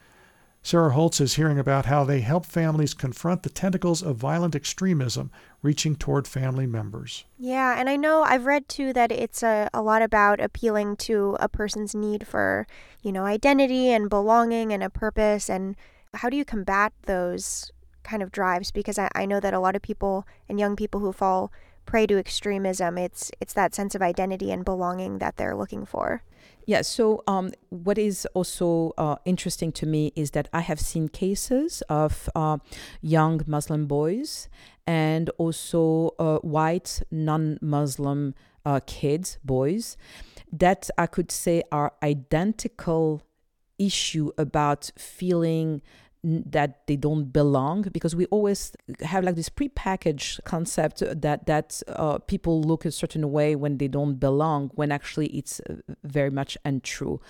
Speaker 1: Sarah Holtz is hearing about how they help families confront the tentacles of violent extremism reaching toward family members.
Speaker 5: Yeah, and I know I've read too that it's a, a lot about appealing to a person's need for, you know, identity and belonging and a purpose. And how do you combat those kind of drives because I, I know that a lot of people and young people who fall prey to extremism, it's it's that sense of identity and belonging that they're looking for.
Speaker 4: Yeah, so um, what is also uh, interesting to me is that I have seen cases of uh, young Muslim boys and also uh, white non Muslim uh, kids, boys, that I could say are identical issue about feeling that they don't belong because we always have like this prepackaged concept that that uh, people look a certain way when they don't belong when actually it's uh, very much untrue.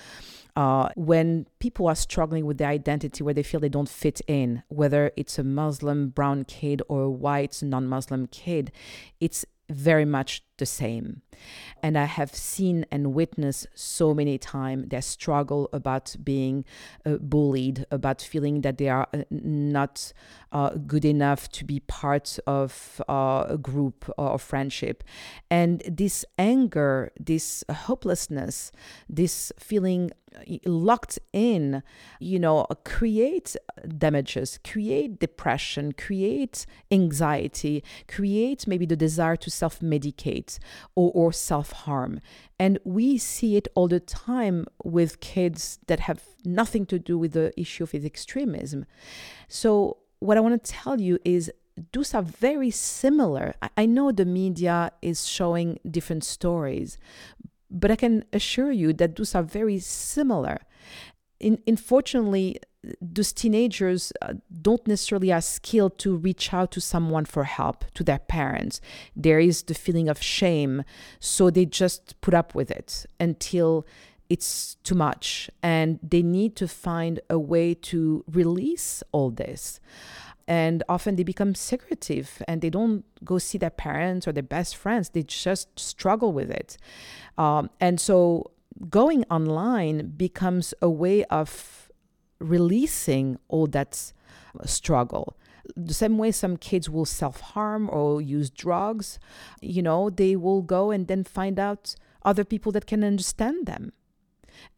Speaker 4: Uh, when people are struggling with their identity where they feel they don't fit in whether it's a muslim brown kid or a white non-muslim kid it's very much the same. And I have seen and witnessed so many times their struggle about being uh, bullied, about feeling that they are uh, not uh, good enough to be part of uh, a group or friendship. And this anger, this hopelessness, this feeling uh, locked in, you know, create damages, create depression, create anxiety, create maybe the desire to self medicate or, or self harm. And we see it all the time with kids that have nothing to do with the issue of extremism. So, what I want to tell you is those are very similar. I know the media is showing different stories, but I can assure you that those are very similar. In, unfortunately, those teenagers uh, don't necessarily are skilled to reach out to someone for help to their parents. There is the feeling of shame so they just put up with it until it's too much and they need to find a way to release all this. And often they become secretive and they don't go see their parents or their best friends. They just struggle with it. Um, and so going online becomes a way of releasing all that struggle. The same way some kids will self harm or use drugs, you know, they will go and then find out other people that can understand them.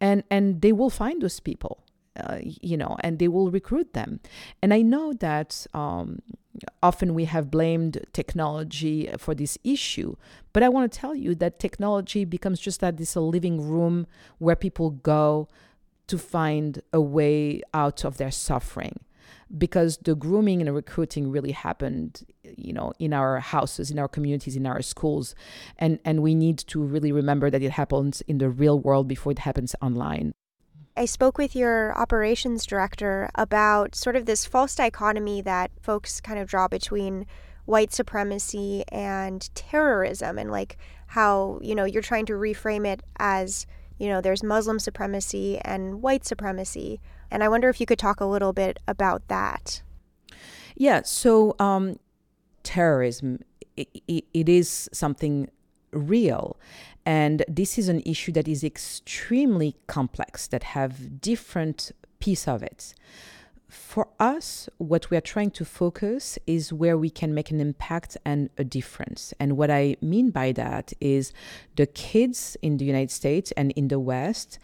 Speaker 4: And, and they will find those people. Uh, you know, and they will recruit them. And I know that um, often we have blamed technology for this issue, but I want to tell you that technology becomes just that this a living room where people go to find a way out of their suffering. Because the grooming and recruiting really happened you know in our houses in our communities in our schools. And and we need to really remember that it happens in the real world before it happens online.
Speaker 5: I spoke with your operations director about sort of this false dichotomy that folks kind of draw between white supremacy and terrorism and like how, you know, you're trying to reframe it as you know, there's Muslim supremacy and white supremacy. And I wonder if you could talk a little bit about that.
Speaker 4: Yeah, so um, terrorism, it, it, is something real. And this is an issue that is extremely complex, that have different piece of it for us, what we are trying to focus is where we can make an impact and a difference. And what I mean by that is the kids in the United States and in the West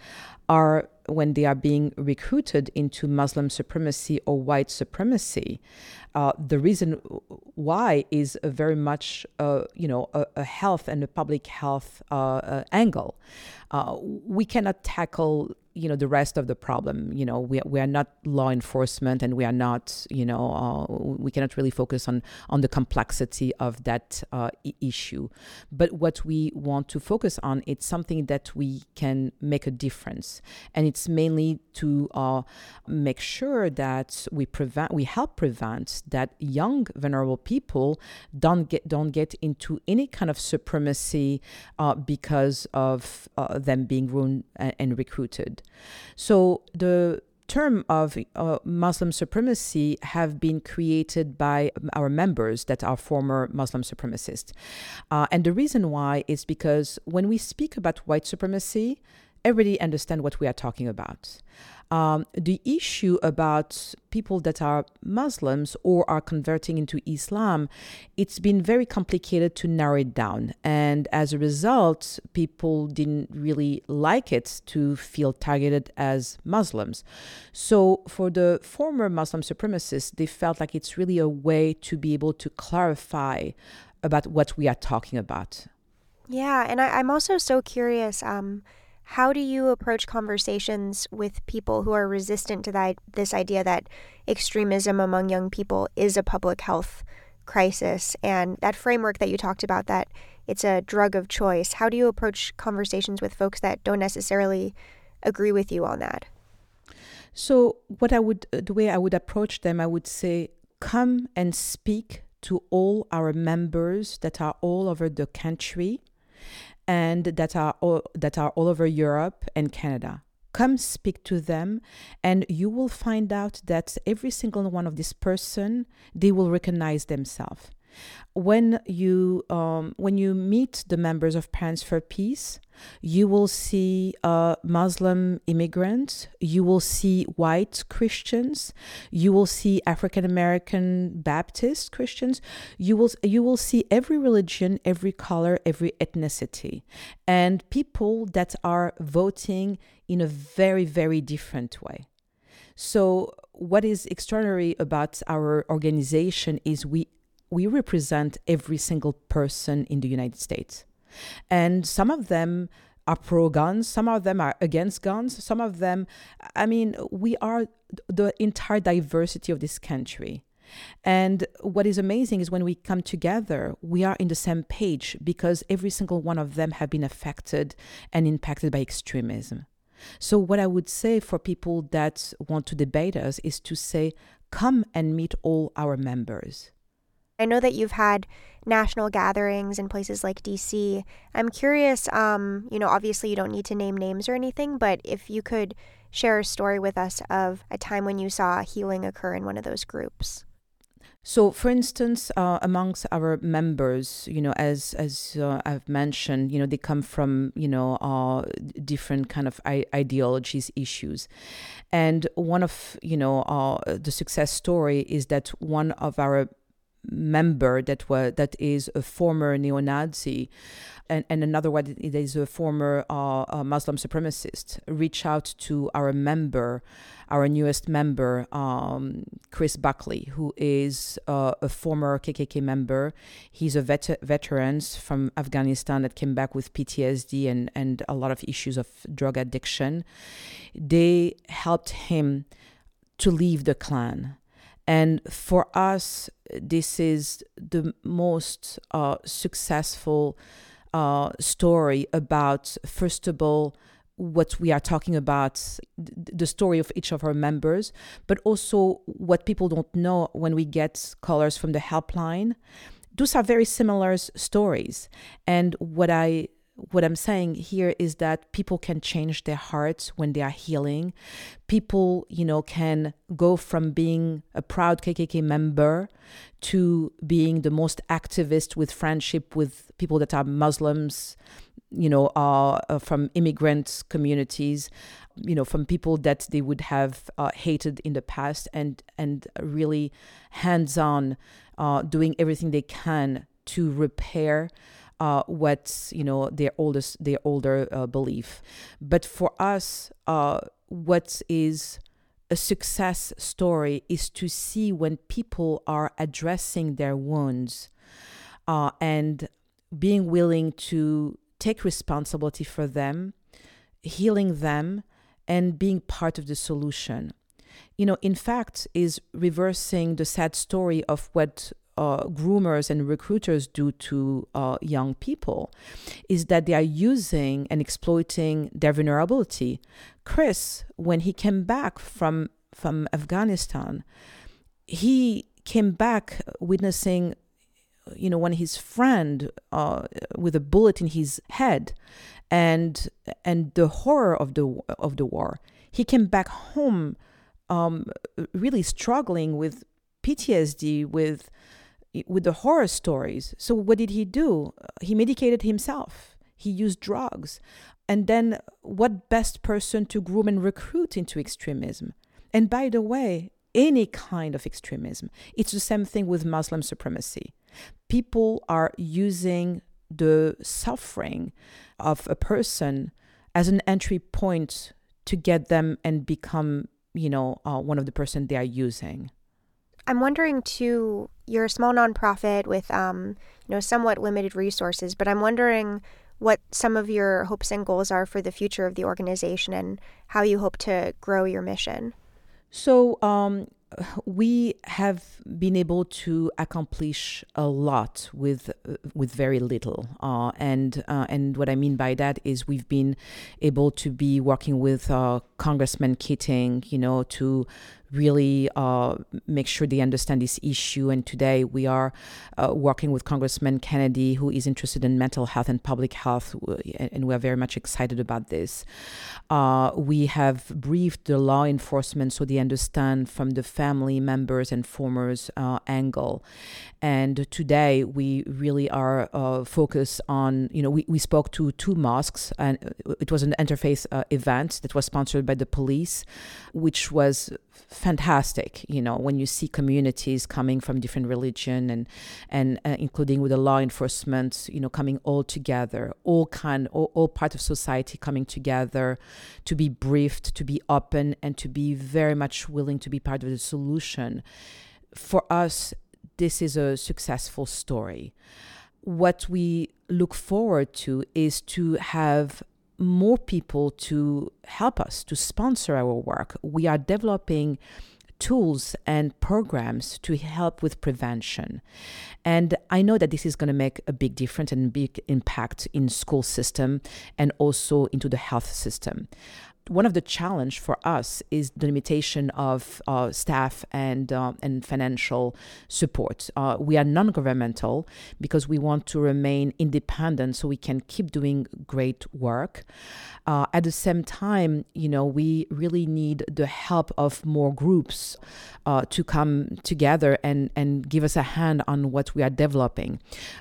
Speaker 4: are, when they are being recruited into Muslim supremacy or white supremacy, uh, the reason why is very much, uh, you know, a, a, health and a public health uh, uh angle. Uh, we cannot tackle you know the rest of the problem. You know we, we are not law enforcement and we are not you know uh, we cannot really focus on on the complexity of that issue. But what we want to focus on it's something that we can make a difference. And it's mainly to uh, make sure that we prevent we help prevent that young vulnerable people don't get don't get into any kind of supremacy uh, because of uh, them being ruined and, and recruited so the term of uh, Muslim supremacy have been created by our members that are former Muslim supremacists. Uh, and the reason why is because when we speak about white supremacy, everybody understand what we are talking about. Um, the issue about people that are Muslims or are converting into Islam, it's been very complicated to narrow it down. And as a result, people didn't really like it to feel targeted as Muslims. So for the former Muslim supremacists, they felt like it's really a way to be able to clarify about what we are talking about.
Speaker 5: Yeah, and I, am also so curious. Um, how do you approach conversations with people who are resistant to that this idea that extremism among young people is a public health crisis? And that framework that you talked about that it's a drug of choice how do you approach conversations with folks that don't necessarily agree with you on that?
Speaker 4: So what i would the way i would approach them i would say come and speak to all our members that are all over the country and that are all, that are all over Europe and Canada. Come speak to them, and you will find out that every single one of this person they will recognize themselves when you um, when you meet the members of Parents for Peace, you will see uh, Muslim immigrants, you will see white Christians, you will see African American Baptist Christians, you will you will see every religion, every color, every ethnicity, and people that are voting in a very very different way. So what is extraordinary about our organization is we we represent every single person in the United States. And some of them are pro guns, some of them are against guns, some of them, I mean, we are the entire diversity of this country. And what is amazing is when we come together, we are in the same page because every single one of them have been affected and impacted by extremism. So, what I would say for people that want to debate us is to say, come and meet all our members.
Speaker 5: I know that you've had national gatherings in places like DC. I'm curious, um, you know, obviously you don't need to name names or anything, but if you could share a story with us of a time when you saw healing occur in one of those groups.
Speaker 4: So, for instance, uh, amongst our members, you know, as as uh, I've mentioned, you know, they come from you know uh, different kind of I- ideologies, issues, and one of you know uh, the success story is that one of our member that was that is a former neo-Nazi, and, and another one that is a former uh, a Muslim supremacist, reach out to our member, our newest member, um, Chris Buckley, who is uh, a former KKK member. He's a vet- veteran from Afghanistan that came back with PTSD and, and a lot of issues of drug addiction. They helped him to leave the Klan and for us, this is the most uh, successful uh, story about, first of all, what we are talking about, the story of each of our members, but also what people don't know when we get callers from the helpline. Those are very similar stories. And what I what I'm saying here is that people can change their hearts when they are healing. People, you know, can go from being a proud KKK member to being the most activist with friendship with people that are Muslims, you know, are uh, from immigrant communities, you know, from people that they would have uh, hated in the past, and and really hands-on, uh, doing everything they can to repair uh, what you know their oldest their older uh, belief. But for us, uh, what is a success story is to see when people are addressing their wounds uh, and being willing to take responsibility for them, healing them, and being part of the solution. You know, in fact, is reversing the sad story of what uh, groomers and recruiters do to uh, young people is that they are using and exploiting their vulnerability. Chris, when he came back from from Afghanistan, he came back witnessing, you know, when his friend uh, with a bullet in his head, and and the horror of the of the war. He came back home, um, really struggling with PTSD, with with the horror stories. So what did he do? He medicated himself. he used drugs. And then, what best person to groom and recruit into extremism? And by the way, any kind of extremism. It's the same thing with Muslim supremacy. People are using the suffering of a person as an entry point to get them and become, you know, uh, one of the person they are using.
Speaker 5: I'm wondering too. You're a small nonprofit with, um, you know, somewhat limited resources, but I'm wondering what some of your hopes and goals are for the future of the organization and how you hope to grow your mission.
Speaker 4: So, um, we have been able to accomplish a lot with with very little, uh, and uh, and what I mean by that is we've been able to be working with uh, Congressman Keating, you know, to really uh, make sure they understand this issue. And today we are uh, working with Congressman Kennedy, who is interested in mental health and public health, and we are very much excited about this. Uh, we have briefed the law enforcement so they understand from the family members and formers uh, angle. And today we really are uh, focused on, you know, we, we spoke to two mosques, and it was an interfaith uh, event that was sponsored by the police, which was fantastic you know when you see communities coming from different religion and and uh, including with the law enforcement you know coming all together all kind all, all part of society coming together to be briefed to be open and to be very much willing to be part of the solution. For us this is a successful story. What we look forward to is to have more people to help us to sponsor our work. We are developing tools and programs to help with prevention. And I know that this is going to make a big difference and big impact in school system and also into the health system one of the challenge for us is the limitation of uh, staff and uh, and financial support. Uh, we are non-governmental because we want to remain independent, so we can keep doing great work. Uh, at the same time, you know, we really need the help of more groups uh, to come together and and give us a hand on what we are developing.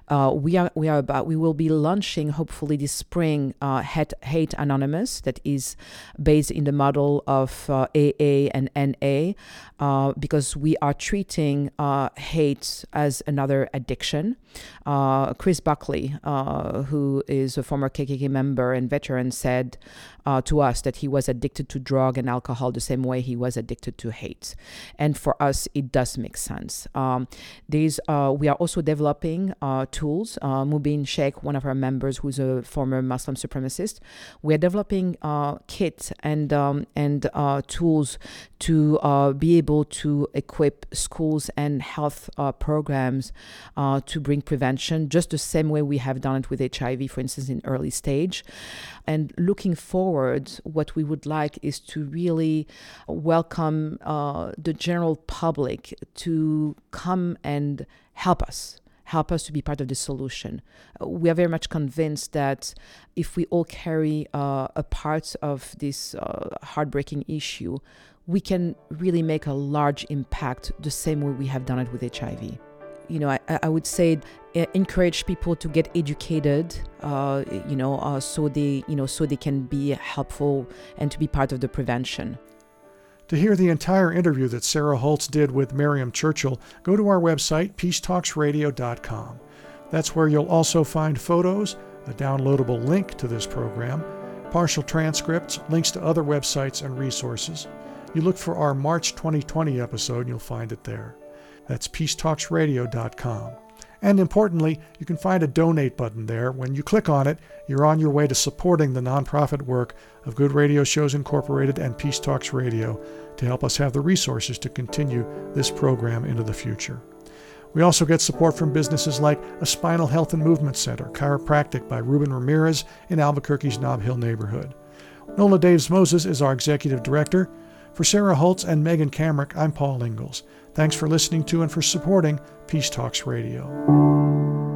Speaker 4: Uh, we are we are about we will be launching hopefully this spring hate, hate Anonymous that is based in the model of uh, AA and NA uh, because we are treating uh, hate as another addiction. Uh, Chris Buckley, uh, who is a former KKK member and veteran, said uh, to us that he was addicted to drug and alcohol the same way he was addicted to hate. And for us, it does make sense. Um, these we are also developing tools. Mubin Shaikh, one of our members, who's a former Muslim supremacist, we are developing kits and um, and uh, tools to uh, be able to equip schools and health uh, programs uh, to bring prevention, just the same way we have done it with HIV, for instance, in early stage. And looking forward, what we would like is to really welcome uh, the general public to come and help us help us to be part of the solution. Uh, we are very much convinced that if we all carry uh, a part of this uh, heartbreaking issue, we can really make a large impact the same way we have done it with HIV. You know, I, I would say uh, encourage people to get educated, uh, you know, uh, so they, you know, so they can be helpful and to be part of the prevention.
Speaker 1: To hear the entire interview that Sarah Holtz did with Myrieme Churchill, go to our website, peacetalksradio.com. That's where you'll also find photos, a downloadable link to this program, partial transcripts, links to other websites and resources. You look for our March 2020 episode and you'll find it there. That's peacetalksradio.com. And importantly, you can find a donate button there. When you click on it, you're on your way to supporting the nonprofit work of Good Radio Shows Incorporated and Peace Talks Radio to help us have the resources to continue this program into the future. We also get support from businesses like a Spinal Health and Movement Center, chiropractic by Ruben Ramirez in Albuquerque's Nob Hill neighborhood. Nola Daves Moses is our executive director. For Sarah Holtz and Megan Kamerick, I'm Paul Ingles. Thanks for listening to and for supporting Peace Talks Radio.